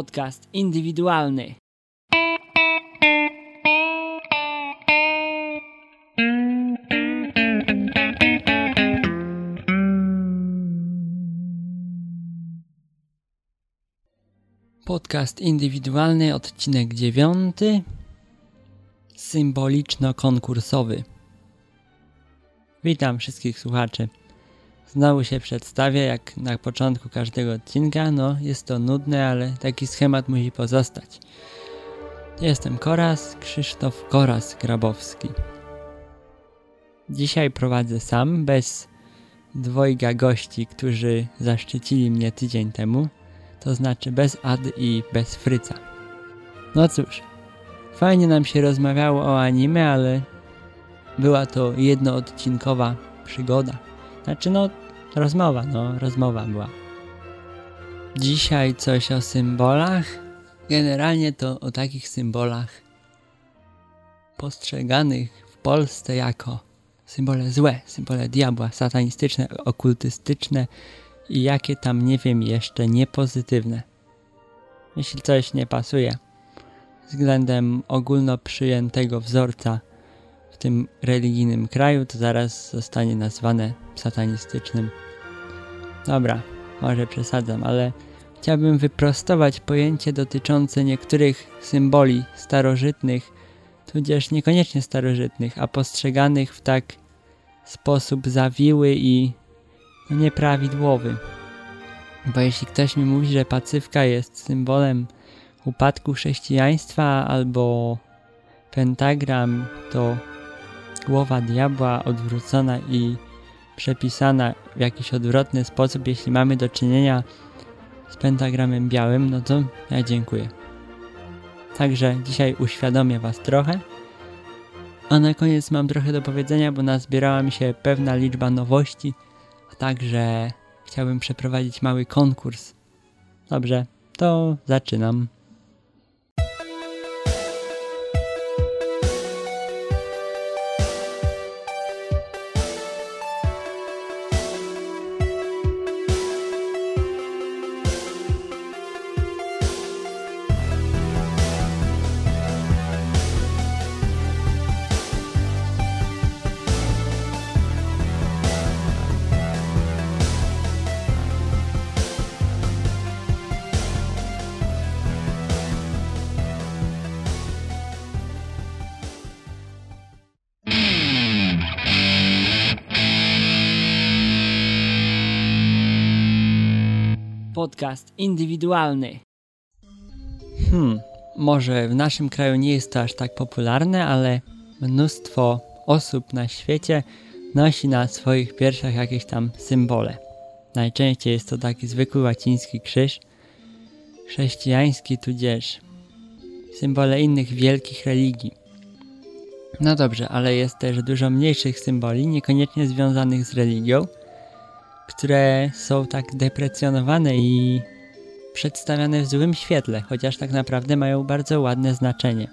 Podcast indywidualny. Podcast indywidualny, odcinek dziewiąty, symboliczno-konkursowy. Witam wszystkich słuchaczy. Znowu się przedstawię, jak na początku każdego odcinka. No, jest to nudne, ale taki schemat musi pozostać. Jestem Koras, Krzysztof Koras Grabowski. Dzisiaj prowadzę sam, bez dwojga gości, którzy zaszczycili mnie tydzień temu. To znaczy bez Ad i bez Fryca. No cóż, fajnie nam się rozmawiało o anime, ale była to jednoodcinkowa przygoda. Znaczy no, rozmowa, no, rozmowa była. Dzisiaj coś o symbolach. Generalnie to o takich symbolach postrzeganych w Polsce jako symbole złe, symbole diabła, satanistyczne, okultystyczne i jakie tam nie wiem jeszcze niepozytywne. Jeśli coś nie pasuje względem ogólno przyjętego wzorca tym religijnym kraju, to zaraz zostanie nazwane satanistycznym. Dobra, może przesadzam, ale chciałbym wyprostować pojęcie dotyczące niektórych symboli starożytnych, tudzież niekoniecznie starożytnych, a postrzeganych w tak sposób zawiły i nieprawidłowy. Bo jeśli ktoś mi mówi, że pacyfka jest symbolem upadku chrześcijaństwa albo pentagram to głowa diabła odwrócona i przepisana w jakiś odwrotny sposób, jeśli mamy do czynienia z pentagramem białym, no to ja dziękuję. Także dzisiaj uświadomię Was trochę. A na koniec mam trochę do powiedzenia, bo nazbierała mi się pewna liczba nowości, a także chciałbym przeprowadzić mały konkurs. Dobrze, to zaczynam. Podcast indywidualny. Hmm, może w naszym kraju nie jest to aż tak popularne, ale mnóstwo osób na świecie nosi na swoich piersiach jakieś tam symbole. Najczęściej jest to taki zwykły łaciński krzyż, chrześcijański tudzież symbole innych wielkich religii. No dobrze, ale jest też dużo mniejszych symboli, niekoniecznie związanych z religią, które są tak deprecjonowane i przedstawiane w złym świetle, chociaż tak naprawdę mają bardzo ładne znaczenie.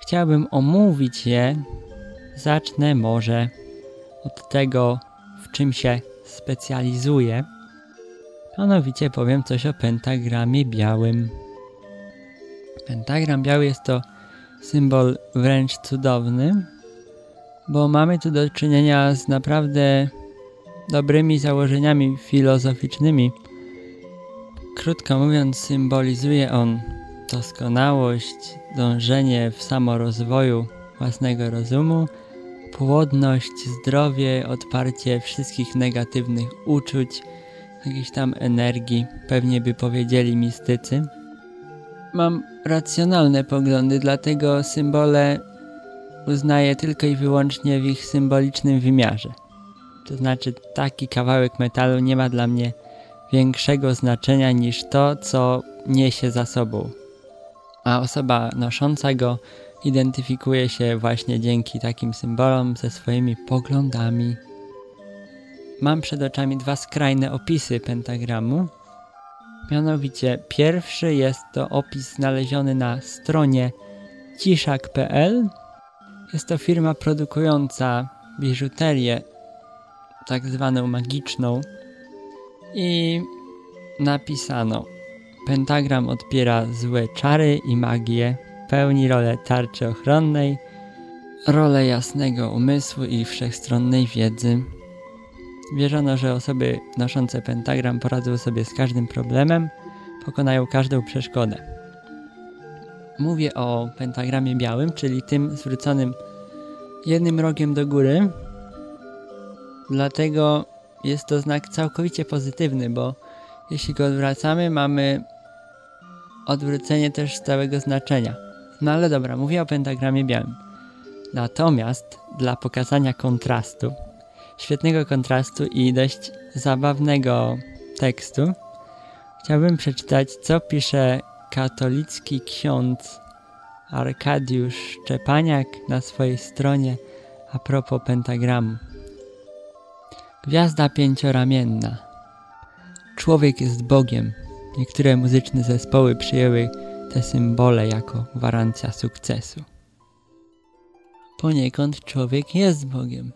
Chciałbym omówić je. Zacznę może od tego, w czym się specjalizuję. Mianowicie powiem coś o pentagramie białym. Pentagram biały jest to symbol wręcz cudowny, bo mamy tu do czynienia z naprawdę dobrymi założeniami filozoficznymi. Krótko mówiąc, symbolizuje on doskonałość, dążenie w samorozwoju własnego rozumu, płodność, zdrowie, odparcie wszystkich negatywnych uczuć, jakiejś tam energii, pewnie by powiedzieli mistycy. Mam racjonalne poglądy, dlatego symbole uznaję tylko i wyłącznie w ich symbolicznym wymiarze. To znaczy taki kawałek metalu nie ma dla mnie większego znaczenia niż to, co niesie za sobą. A osoba nosząca go identyfikuje się właśnie dzięki takim symbolom ze swoimi poglądami. Mam przed oczami dwa skrajne opisy pentagramu. Mianowicie pierwszy jest to opis znaleziony na stronie ciszak.pl. Jest to firma produkująca biżuterię tak zwaną magiczną i napisano pentagram odpiera złe czary i magię, pełni rolę tarczy ochronnej, rolę jasnego umysłu i wszechstronnej wiedzy. Wierzono, że osoby noszące pentagram poradzą sobie z każdym problemem, pokonają każdą przeszkodę. Mówię o pentagramie białym, czyli tym zwróconym jednym rogiem do góry. Dlatego jest to znak całkowicie pozytywny, bo jeśli go odwracamy, mamy odwrócenie też całego znaczenia. No ale dobra, mówię o pentagramie białym. Natomiast dla pokazania kontrastu, świetnego kontrastu i dość zabawnego tekstu, chciałbym przeczytać, co pisze katolicki ksiądz Arkadiusz Szczepaniak na swojej stronie a propos pentagramu. Gwiazda pięcioramienna. Człowiek jest Bogiem. Niektóre muzyczne zespoły przyjęły te symbole jako gwarancja sukcesu. Poniekąd człowiek jest Bogiem.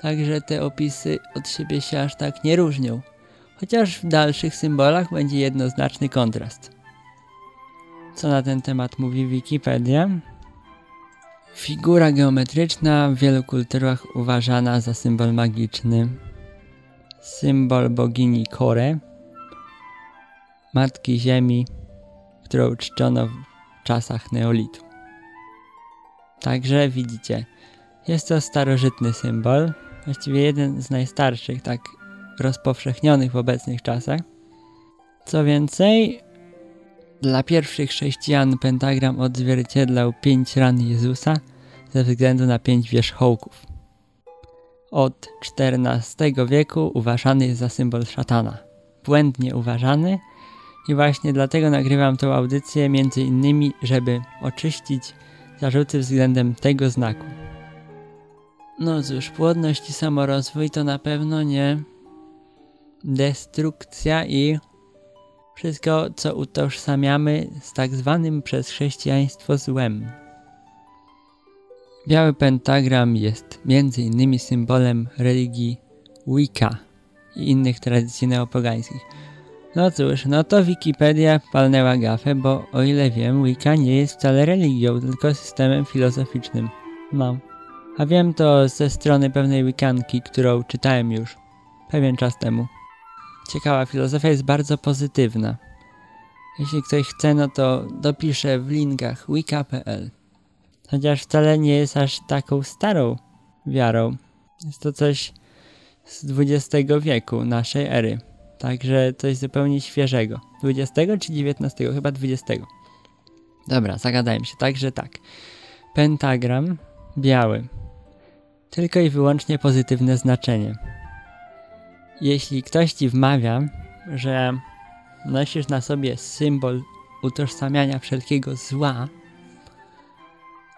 Także te opisy od siebie się aż tak nie różnią chociaż w dalszych symbolach będzie jednoznaczny kontrast. Co na ten temat mówi Wikipedia? Figura geometryczna w wielu kulturach uważana za symbol magiczny. Symbol bogini Kore, Matki Ziemi, którą czczono w czasach neolitu. Także widzicie, jest to starożytny symbol, właściwie jeden z najstarszych, tak rozpowszechnionych w obecnych czasach. Co więcej, dla pierwszych chrześcijan pentagram odzwierciedlał pięć ran Jezusa ze względu na pięć wierzchołków. Od XIV wieku uważany jest za symbol szatana. Błędnie uważany i właśnie dlatego nagrywam tę audycję między innymi, żeby oczyścić zarzuty względem tego znaku. No cóż, płodność i samorozwój to na pewno nie destrukcja i wszystko, co utożsamiamy z tak zwanym przez chrześcijaństwo złem. Biały pentagram jest między innymi symbolem religii Wicca i innych tradycji neopogańskich. No cóż, no to Wikipedia palnęła gafę, bo o ile wiem, Wicca nie jest wcale religią, tylko systemem filozoficznym. No. A wiem to ze strony pewnej Wiccanki, którą czytałem już pewien czas temu ciekawa filozofia jest bardzo pozytywna. Jeśli ktoś chce, no to dopiszę w linkach wika.pl. Chociaż wcale nie jest aż taką starą wiarą. Jest to coś z XX wieku, naszej ery. Także coś zupełnie świeżego. 20 czy 19? Chyba 20. Dobra, zagadałem się. Także tak. Pentagram biały. Tylko i wyłącznie pozytywne znaczenie. Jeśli ktoś ci wmawia, że nosisz na sobie symbol utożsamiania wszelkiego zła,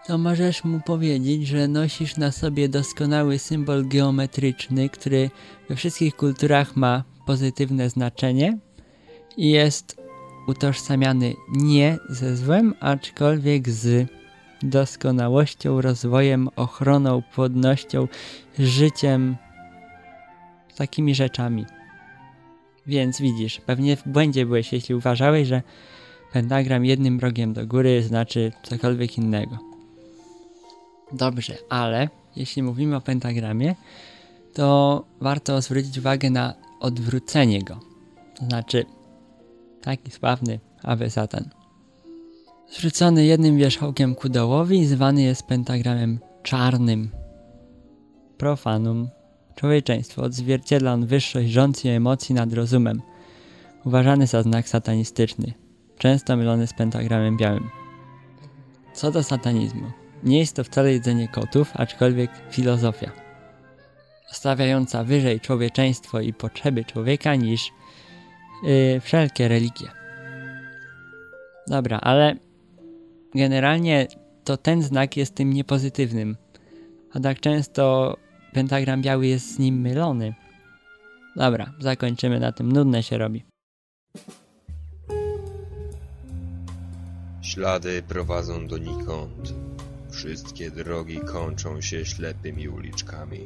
to możesz mu powiedzieć, że nosisz na sobie doskonały symbol geometryczny, który we wszystkich kulturach ma pozytywne znaczenie i jest utożsamiany nie ze złem, aczkolwiek z doskonałością, rozwojem, ochroną, płodnością, życiem, takimi rzeczami. Więc widzisz, pewnie w błędzie byłeś, jeśli uważałeś, że pentagram jednym rogiem do góry znaczy cokolwiek innego. Dobrze, ale jeśli mówimy o pentagramie, to warto zwrócić uwagę na odwrócenie go. To znaczy, taki sławny Awe Satan. Zwrócony jednym wierzchołkiem ku dołowi, zwany jest pentagramem czarnym. Profanum Człowieczeństwo odzwierciedla on wyższość rządz i emocji nad rozumem, uważany za znak satanistyczny, często mylony z pentagramem białym. Co do satanizmu, nie jest to wcale jedzenie kotów, aczkolwiek filozofia, stawiająca wyżej człowieczeństwo i potrzeby człowieka niż yy, wszelkie religie. Dobra, ale generalnie to ten znak jest tym niepozytywnym, a tak często pentagram biały jest z nim mylony. Dobra, zakończymy na tym. Nudne się robi. Ślady prowadzą donikąd. Wszystkie drogi kończą się ślepymi uliczkami.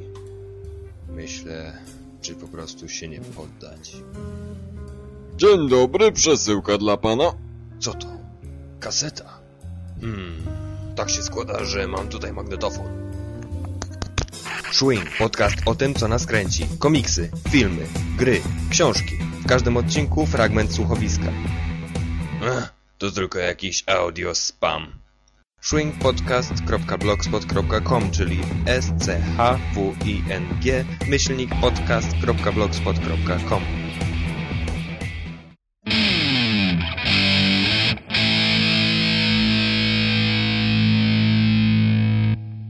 Myślę, czy po prostu się nie poddać. Dzień dobry, przesyłka dla pana. Co to? Kaseta. Hmm, tak się składa, że mam tutaj magnetofon. Swing, podcast o tym, co nas kręci. Komiksy, filmy, gry, książki. W każdym odcinku fragment słuchowiska. Ech, to tylko jakiś audio spam. swingpodcast.blogspot.com, czyli s c h w i n g myślnik podcast.blogspot.com.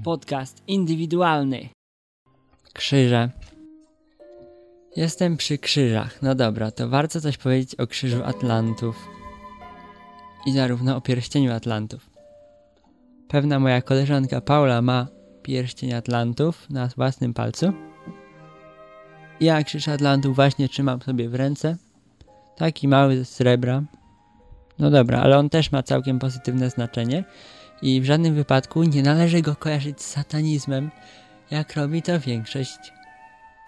Podcast indywidualny. Krzyże. Jestem przy krzyżach. No dobra, to warto coś powiedzieć o krzyżu Atlantów. I zarówno o pierścieniu Atlantów. Pewna moja koleżanka Paula ma pierścień Atlantów na własnym palcu. Ja krzyż Atlantów właśnie trzymam sobie w ręce. Taki mały z srebra. No dobra, ale on też ma całkiem pozytywne znaczenie i w żadnym wypadku nie należy go kojarzyć z satanizmem, jak robi to większość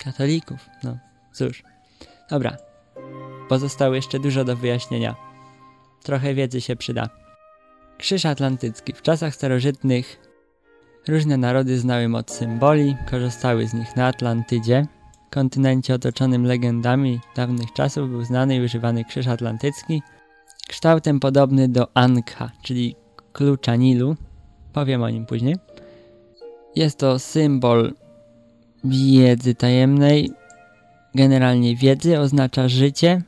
katolików. No cóż. Dobra. Pozostało jeszcze dużo do wyjaśnienia. Trochę wiedzy się przyda. Krzyż Atlantycki. W czasach starożytnych różne narody znały moc symboli, korzystały z nich na Atlantydzie. Kontynencie otoczonym legendami dawnych czasów był znany i używany krzyż atlantycki, kształtem podobny do Ankha, czyli klucza Nilu. Powiem o nim później. Jest to symbol wiedzy tajemnej. Generalnie wiedzy oznacza życie,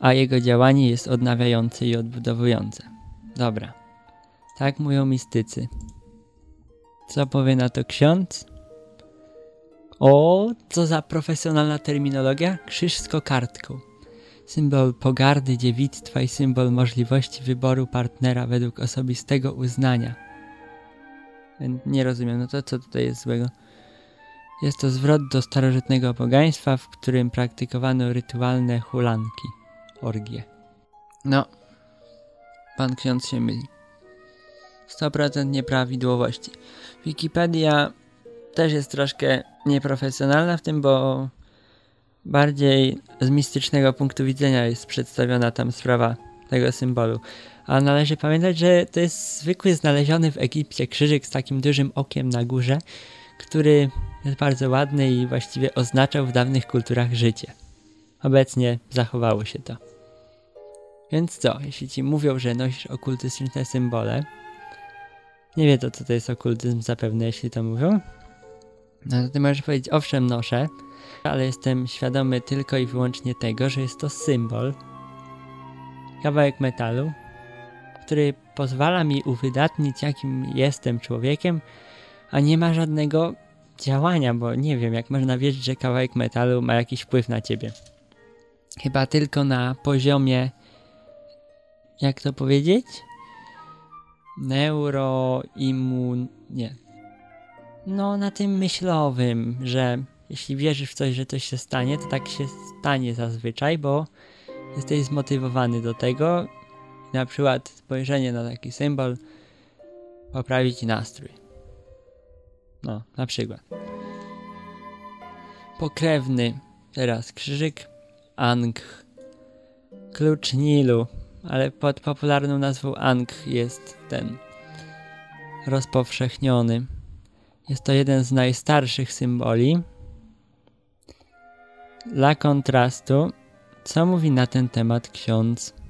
a jego działanie jest odnawiające i odbudowujące. Dobra. Tak mówią mistycy. Co powie na to ksiądz? O, co za profesjonalna terminologia? Krzyż z kokardką. Symbol pogardy, dziewictwa i symbol możliwości wyboru partnera według osobistego uznania. Nie rozumiem, no to co tutaj jest złego? Jest to zwrot do starożytnego pogaństwa, w którym praktykowano rytualne hulanki, orgie. No, pan ksiądz się myli. 100% nieprawidłowości. Wikipedia też jest troszkę nieprofesjonalna w tym, bo bardziej z mistycznego punktu widzenia jest przedstawiona tam sprawa tego symbolu. A należy pamiętać, że to jest zwykły znaleziony w Egipcie krzyżyk z takim dużym okiem na górze, który jest bardzo ładny i właściwie oznaczał w dawnych kulturach życie. Obecnie zachowało się to. Więc co, jeśli ci mówią, że nosisz okultystyczne symbole, nie wiedzą co to jest okultyzm zapewne, jeśli to mówią, no to ty możesz powiedzieć, owszem noszę, ale jestem świadomy tylko i wyłącznie tego, że jest to symbol, kawałek metalu, który pozwala mi uwydatnić, jakim jestem człowiekiem, a nie ma żadnego działania, bo nie wiem, jak można wierzyć, że kawałek metalu ma jakiś wpływ na ciebie. Chyba tylko na poziomie, jak to powiedzieć? Neuroimmun... nie. No, na tym myślowym, że jeśli wierzysz w coś, że coś się stanie, to tak się stanie zazwyczaj, bo jesteś zmotywowany do tego. Na przykład spojrzenie na taki symbol poprawi ci nastrój. No, na przykład. Pokrewny. Teraz krzyżyk. Ankh. Klucz Nilu. Ale pod popularną nazwą Ankh jest ten rozpowszechniony. Jest to jeden z najstarszych symboli. Dla kontrastu, co mówi na ten temat ksiądz?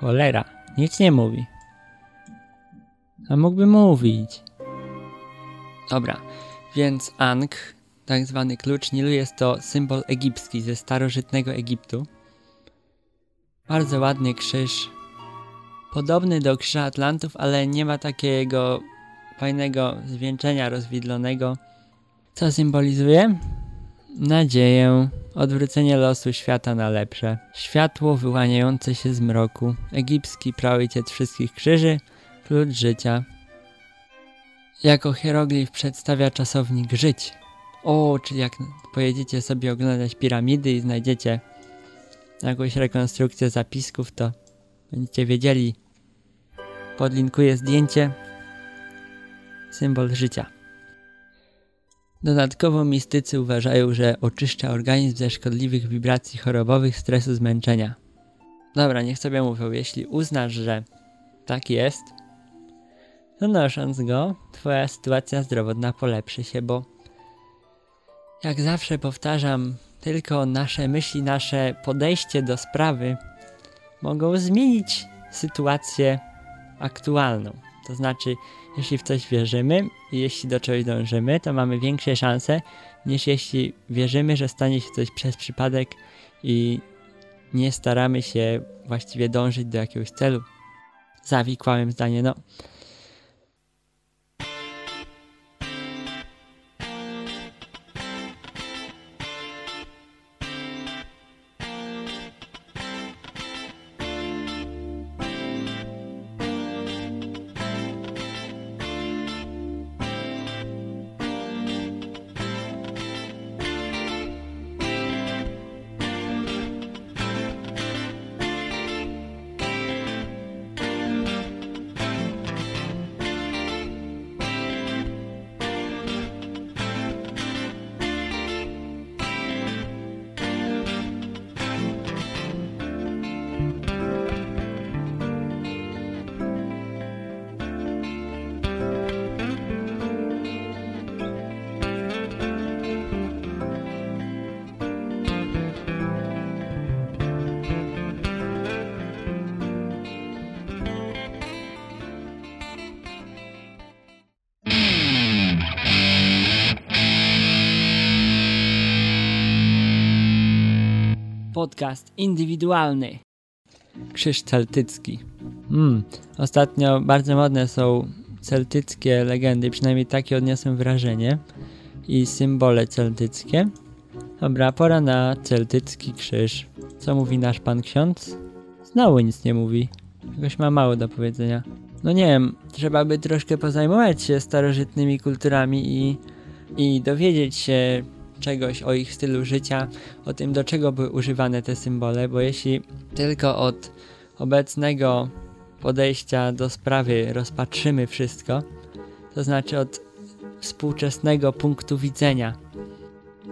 Cholera, nic nie mówi. A mógłby mówić. Dobra, więc Ankh, tak zwany klucz Nilu, jest to symbol egipski ze starożytnego Egiptu. Bardzo ładny krzyż. Podobny do krzyża Atlantów, ale nie ma takiego fajnego zwieńczenia rozwidlonego. Co symbolizuje? Nadzieję, odwrócenie losu świata na lepsze, światło wyłaniające się z mroku, egipski praojciec wszystkich krzyży, klucz życia. Jako hieroglif przedstawia czasownik żyć. O, czyli jak pojedziecie sobie oglądać piramidy i znajdziecie jakąś rekonstrukcję zapisków, to będziecie wiedzieli. Podlinkuję zdjęcie. Symbol życia. Dodatkowo mistycy uważają, że oczyszcza organizm ze szkodliwych wibracji chorobowych, stresu, zmęczenia. Dobra, niech sobie mówią, jeśli uznasz, że tak jest, to nosząc go, twoja sytuacja zdrowotna polepszy się, bo jak zawsze powtarzam, tylko nasze myśli, nasze podejście do sprawy mogą zmienić sytuację aktualną. To znaczy, jeśli w coś wierzymy i jeśli do czegoś dążymy, to mamy większe szanse niż jeśli wierzymy, że stanie się coś przez przypadek i nie staramy się właściwie dążyć do jakiegoś celu. Zawikłałem zdanie, no. Podcast indywidualny. Krzyż celtycki. Hmm. Ostatnio bardzo modne są celtyckie legendy, przynajmniej takie odniosłem wrażenie. I symbole celtyckie. Dobra, pora na celtycki krzyż. Co mówi nasz pan ksiądz? Znowu nic nie mówi. Jakoś ma mało do powiedzenia. No nie wiem, trzeba by troszkę pozajmować się starożytnymi kulturami i, i dowiedzieć się, czegoś o ich stylu życia, o tym do czego były używane te symbole, bo jeśli tylko od obecnego podejścia do sprawy rozpatrzymy wszystko, to znaczy od współczesnego punktu widzenia,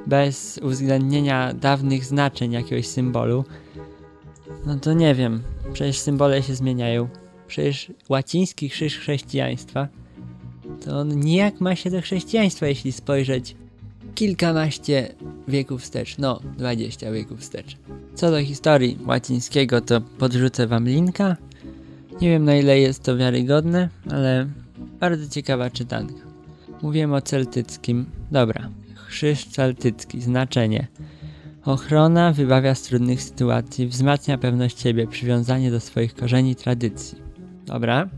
bez uwzględnienia dawnych znaczeń jakiegoś symbolu, no to nie wiem, przecież symbole się zmieniają. Przecież łaciński krzyż chrześcijaństwa to on nijak ma się do chrześcijaństwa, jeśli spojrzeć kilkanaście wieków wstecz, no 20 wieków wstecz. Co do historii łacińskiego, to podrzucę wam linka. Nie wiem na ile jest to wiarygodne, ale bardzo ciekawa czytanka. Mówiłem o celtyckim. Dobra. Krzyż celtycki. Znaczenie. Ochrona wybawia z trudnych sytuacji, wzmacnia pewność siebie, przywiązanie do swoich korzeni tradycji. Dobra.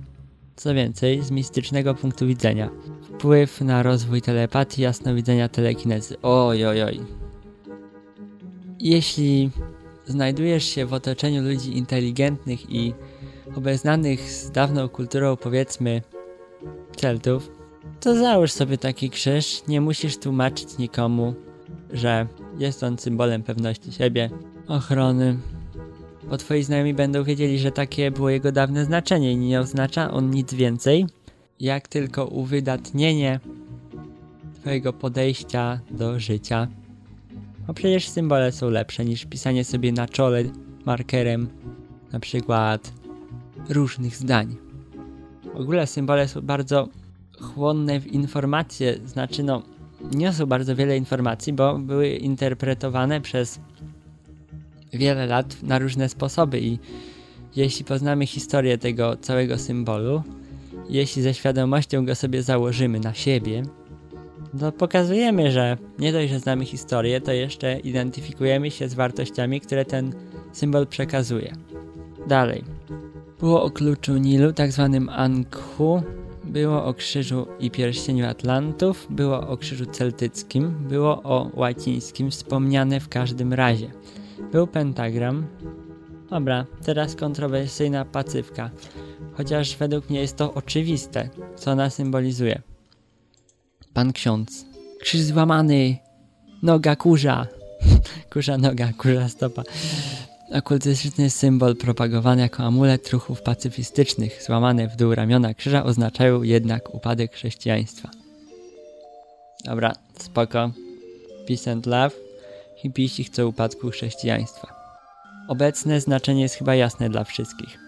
Co więcej, z mistycznego punktu widzenia. Wpływ na rozwój telepatii, jasnowidzenia, telekinezy. Oj, oj, oj. Jeśli znajdujesz się w otoczeniu ludzi inteligentnych i obeznanych z dawną kulturą, powiedzmy, Celtów, to załóż sobie taki krzyż. Nie musisz tłumaczyć nikomu, że jest on symbolem pewności siebie, ochrony, bo twoi znajomi będą wiedzieli, że takie było jego dawne znaczenie i nie oznacza on nic więcej, jak tylko uwydatnienie twojego podejścia do życia. Bo przecież symbole są lepsze niż pisanie sobie na czole markerem na przykład różnych zdań. W ogóle symbole są bardzo chłonne w informacje, znaczy no niosą bardzo wiele informacji, bo były interpretowane przez wiele lat na różne sposoby i jeśli poznamy historię tego całego symbolu, jeśli ze świadomością go sobie założymy na siebie, to pokazujemy, że nie dość, że znamy historię, to jeszcze identyfikujemy się z wartościami, które ten symbol przekazuje. Dalej. Było o kluczu Nilu, tak zwanym Ankhu, było o krzyżu i pierścieniu Atlantów, było o krzyżu celtyckim, było o łacińskim, wspomniane w każdym razie. Był pentagram. Dobra, teraz kontrowersyjna pacywka. Chociaż według mnie jest to oczywiste, co ona symbolizuje. Pan ksiądz. Krzyż złamany. Noga kurza. kurza noga, kurza stopa. Okultystyczny symbol propagowany jako amulet ruchów pacyfistycznych, złamane w dół ramiona krzyża oznaczają jednak upadek chrześcijaństwa. Dobra, spoko. Peace and love. Hipisi chcą upadku chrześcijaństwa. Obecne znaczenie jest chyba jasne dla wszystkich.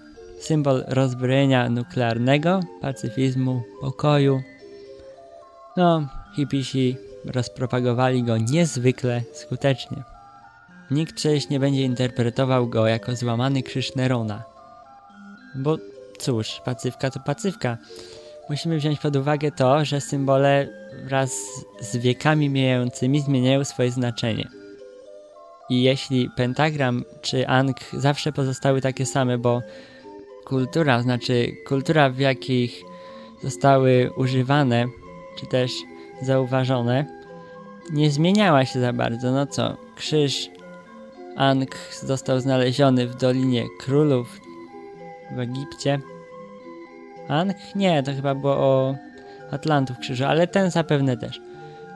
Symbol rozbrojenia nuklearnego, pacyfizmu, pokoju. No, hipisi rozpropagowali go niezwykle skutecznie. Nikt przecież nie będzie interpretował go jako złamany krzyż Nerona. Bo cóż, pacywka to pacywka. Musimy wziąć pod uwagę to, że symbole wraz z wiekami mijającymi zmieniają swoje znaczenie. I jeśli pentagram czy ang zawsze pozostały takie same, bo kultura, znaczy kultura w jakich zostały używane, czy też zauważone, nie zmieniała się za bardzo. No co, krzyż Ang został znaleziony w Dolinie Królów w Egipcie. Ang? Nie, to chyba było o Atlantów krzyżu, ale ten zapewne też.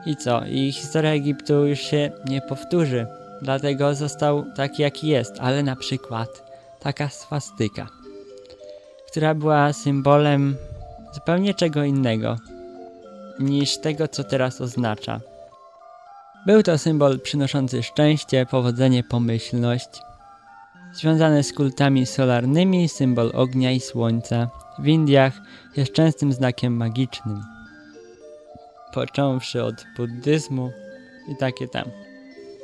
I co? I historia Egiptu już się nie powtórzy. Dlatego został taki, jaki jest. Ale na przykład taka swastyka, która była symbolem zupełnie czego innego niż tego, co teraz oznacza. Był to symbol przynoszący szczęście, powodzenie, pomyślność. Związany z kultami solarnymi, symbol ognia i słońca. W Indiach jest częstym znakiem magicznym. Począwszy od buddyzmu i takie tam.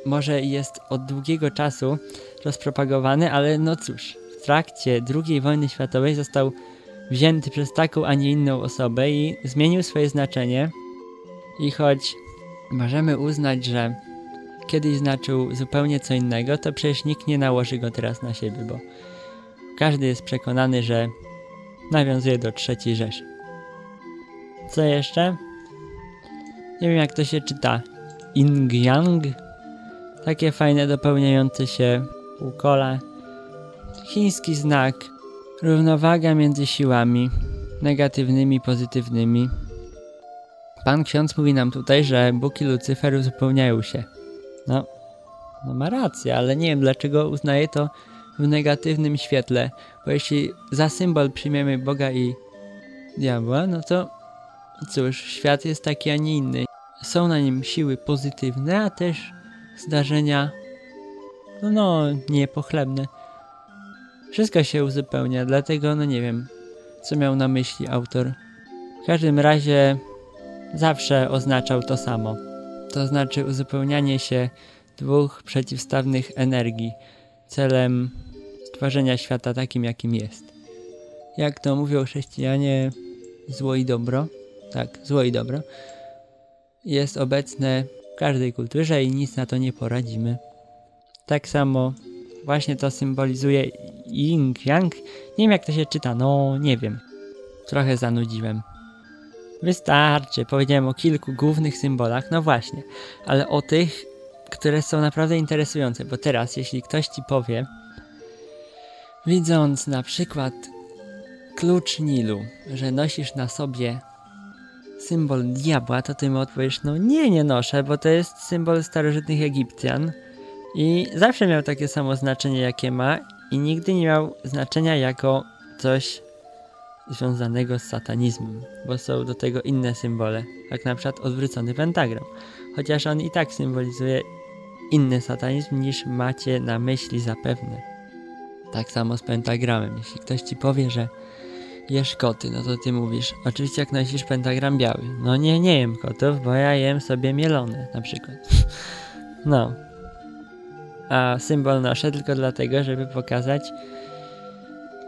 Może jest od długiego czasu rozpropagowany, ale no cóż, w trakcie II wojny światowej został wzięty przez taką, a nie inną osobę i zmienił swoje znaczenie. I choć możemy uznać, że kiedyś znaczył zupełnie co innego, to przecież nikt nie nałoży go teraz na siebie, bo każdy jest przekonany, że nawiązuje do trzeciej Rzeszy. Co jeszcze? Nie wiem jak to się czyta. Ing-yang? Takie fajne dopełniające się półkola. Chiński znak. Równowaga między siłami negatywnymi pozytywnymi. Pan ksiądz mówi nam tutaj, że Bóg i Lucyfer uzupełniają się. No, no ma rację, ale nie wiem dlaczego uznaje to w negatywnym świetle, bo jeśli za symbol przyjmiemy Boga i diabła, no to cóż, świat jest taki, a nie inny. Są na nim siły pozytywne, a też zdarzenia no, niepochlebne. Wszystko się uzupełnia, dlatego no nie wiem, co miał na myśli autor. W każdym razie zawsze oznaczał to samo. To znaczy uzupełnianie się dwóch przeciwstawnych energii celem stworzenia świata takim, jakim jest. Jak to mówią chrześcijanie, zło i dobro, tak, zło i dobro, jest obecne każdej kulturze i nic na to nie poradzimy. Tak samo właśnie to symbolizuje yin, yang. Nie wiem jak to się czyta, no nie wiem. Trochę zanudziłem. Wystarczy, powiedziałem o kilku głównych symbolach, no właśnie, ale o tych, które są naprawdę interesujące, bo teraz, jeśli ktoś ci powie, widząc na przykład klucz Nilu, że nosisz na sobie symbol diabła, to ty mu odpowiesz, no nie, nie noszę, bo to jest symbol starożytnych Egipcjan i zawsze miał takie samo znaczenie, jakie ma i nigdy nie miał znaczenia jako coś związanego z satanizmem, bo są do tego inne symbole, jak na przykład odwrócony pentagram, chociaż on i tak symbolizuje inny satanizm niż macie na myśli zapewne. Tak samo z pentagramem. Jeśli ktoś ci powie, że jesz koty, no to ty mówisz, oczywiście jak nosisz pentagram biały. No nie, nie jem kotów, bo ja jem sobie mielone na przykład. no. A symbol noszę tylko dlatego, żeby pokazać,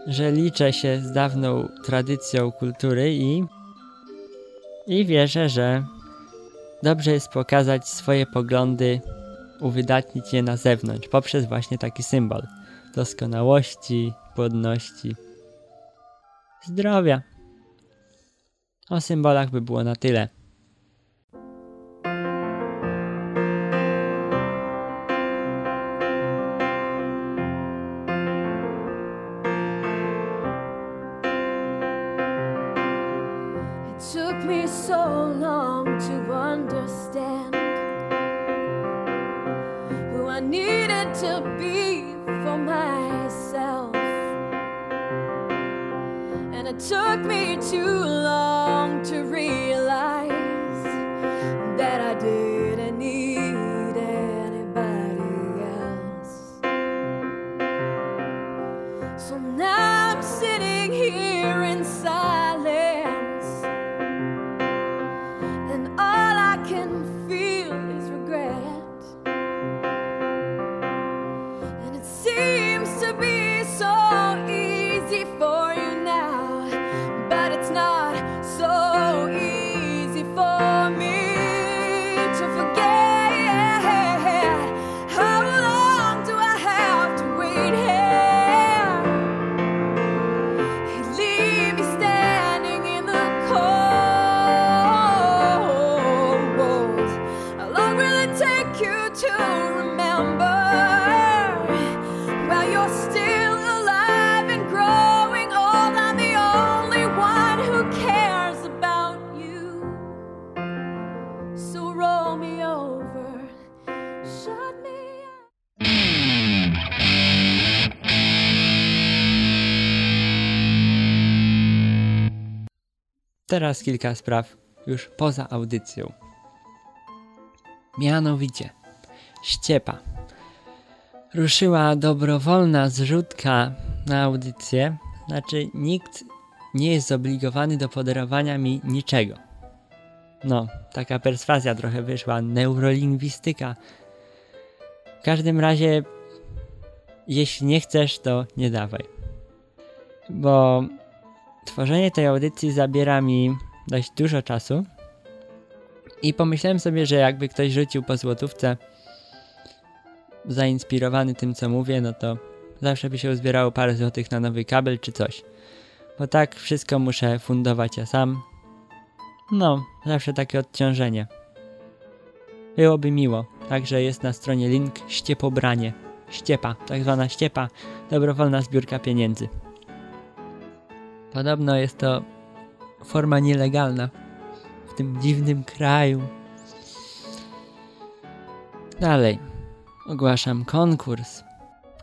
że liczę się z dawną tradycją kultury i i wierzę, że dobrze jest pokazać swoje poglądy, uwydatnić je na zewnątrz poprzez właśnie taki symbol doskonałości, płodności, zdrowia. O symbolach by było na tyle. So now Teraz kilka spraw już poza audycją. Mianowicie, ściepa. Ruszyła dobrowolna zrzutka na audycję, znaczy nikt nie jest zobligowany do podarowania mi niczego. No, taka perswazja trochę wyszła, neurolingwistyka. W każdym razie, jeśli nie chcesz, to nie dawaj. Bo tworzenie tej audycji zabiera mi dość dużo czasu. I pomyślałem sobie, że jakby ktoś rzucił po złotówce, zainspirowany tym, co mówię, no to zawsze by się uzbierało parę złotych na nowy kabel czy coś. Bo tak wszystko muszę fundować ja sam. No, zawsze takie odciążenie. Byłoby miło. Także jest na stronie link ściepobranie. Ściepa, tak zwana ściepa, dobrowolna zbiórka pieniędzy. Podobno jest to forma nielegalna w tym dziwnym kraju. Dalej. Ogłaszam konkurs.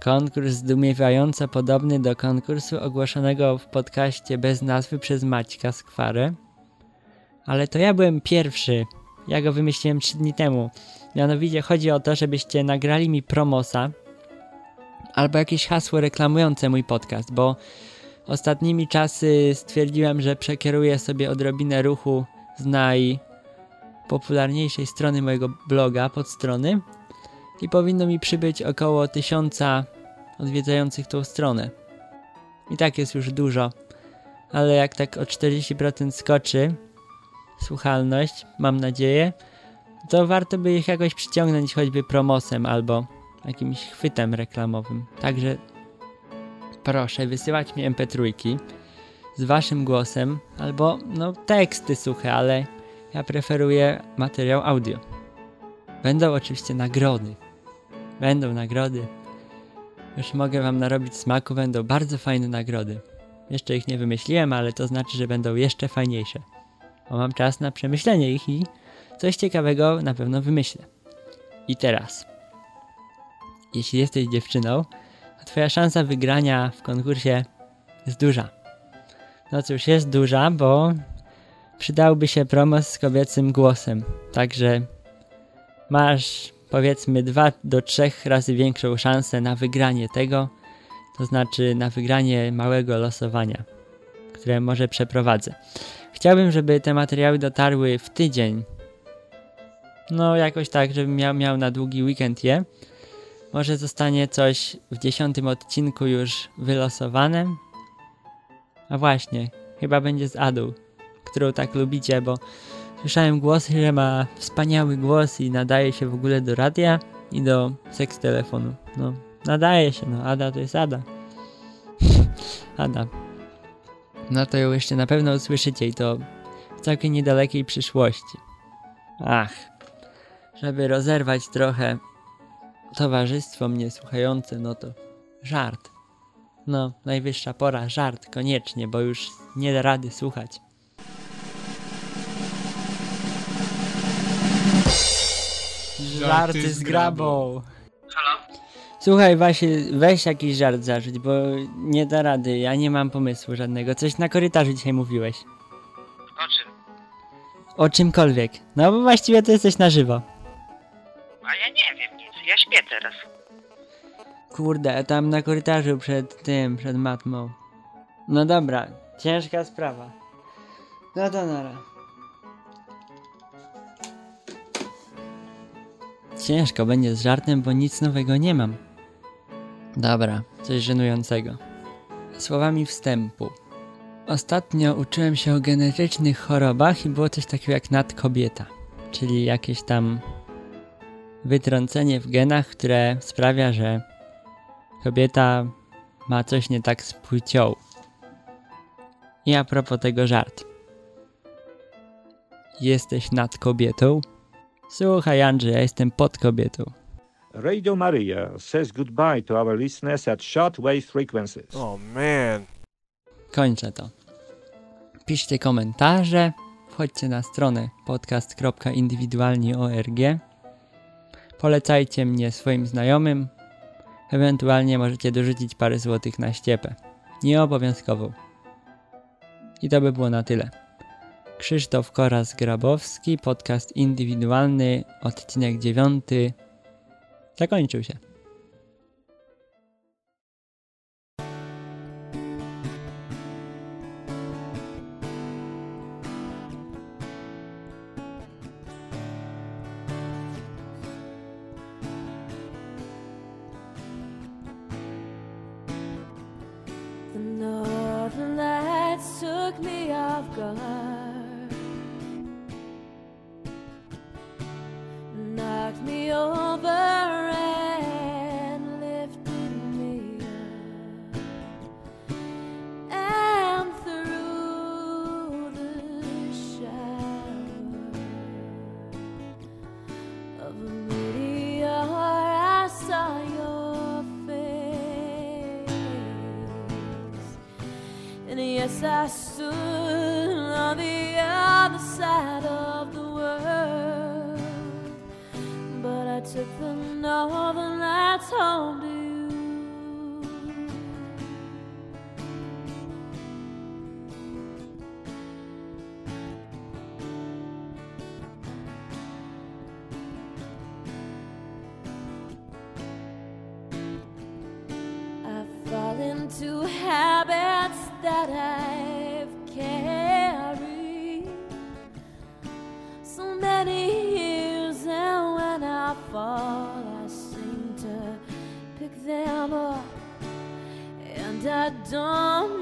Konkurs zdumiewająco podobny do konkursu ogłoszonego w podcaście bez nazwy przez Maćka Skwarę. Ale to ja byłem pierwszy. Ja go wymyśliłem 3 dni temu. Mianowicie chodzi o to, żebyście nagrali mi promosa albo jakieś hasło reklamujące mój podcast, bo ostatnimi czasy stwierdziłem, że przekieruję sobie odrobinę ruchu z najpopularniejszej strony mojego bloga, pod strony i powinno mi przybyć około tysiąca odwiedzających tą stronę. I tak jest już dużo, ale jak tak o 40% skoczy słuchalność, mam nadzieję, to warto by ich jakoś przyciągnąć choćby promosem albo jakimś chwytem reklamowym. Także proszę wysyłać mi mp3 z waszym głosem albo no teksty suche, ale ja preferuję materiał audio. Będą oczywiście nagrody. Będą nagrody. Już mogę wam narobić smaku, będą bardzo fajne nagrody. Jeszcze ich nie wymyśliłem, ale to znaczy, że będą jeszcze fajniejsze. Bo mam czas na przemyślenie ich i coś ciekawego na pewno wymyślę. I teraz. Jeśli jesteś dziewczyną, to twoja szansa wygrania w konkursie jest duża. No cóż, jest duża, bo przydałby się promos z kobiecym głosem. Także masz powiedzmy 2 do 3 razy większą szansę na wygranie tego, to znaczy na wygranie małego losowania, które może przeprowadzę. Chciałbym, żeby te materiały dotarły w tydzień. No, jakoś tak, żebym miał, miał na długi weekend je. Może zostanie coś w dziesiątym odcinku już wylosowane. A właśnie, chyba będzie z Adą, którą tak lubicie, bo słyszałem głosy, że ma wspaniały głos i nadaje się w ogóle do radia i do seks telefonu. No, nadaje się, no, Ada to jest Ada. Ada. No to ją jeszcze na pewno usłyszycie i to w całkiem niedalekiej przyszłości. Ach, żeby rozerwać trochę towarzystwo mnie słuchające, no to żart. No, najwyższa pora, żart, koniecznie, bo już nie da rady słuchać. Żarty z grabą. Halo? Słuchaj, Wasie, weź jakiś żart zażyć, bo nie da rady, ja nie mam pomysłu żadnego. Coś na korytarzu dzisiaj mówiłeś. O czym? O czymkolwiek. No bo właściwie to jesteś na żywo. A ja nie wiem śpię teraz. Kurde, tam na korytarzu przed tym, przed matmą. No dobra, ciężka sprawa. No to nara. Ciężko będzie z żartem, bo nic nowego nie mam. Dobra, coś żenującego. Słowami wstępu. Ostatnio uczyłem się o genetycznych chorobach i było coś takiego jak nadkobieta, czyli jakieś tam wytrącenie w genach, które sprawia, że kobieta ma coś nie tak z płcią. I a propos tego żart. Jesteś nad kobietą? Słuchaj, Andrzej, ja jestem pod kobietą. Radio Maria says goodbye to our listeners at shortwave frequencies. Oh man. Kończę to. Piszcie komentarze, wchodźcie na stronę podcast.indywidualni.org. Polecajcie mnie swoim znajomym. Ewentualnie możecie dorzucić parę złotych na ściepę. Nieobowiązkową. I to by było na tyle. Krzysztof Koras-Grabowski, podcast indywidualny, odcinek 9. Zakończył się. Into habits that I've carried. So many years, and when I fall, I seem to pick them up, and I don't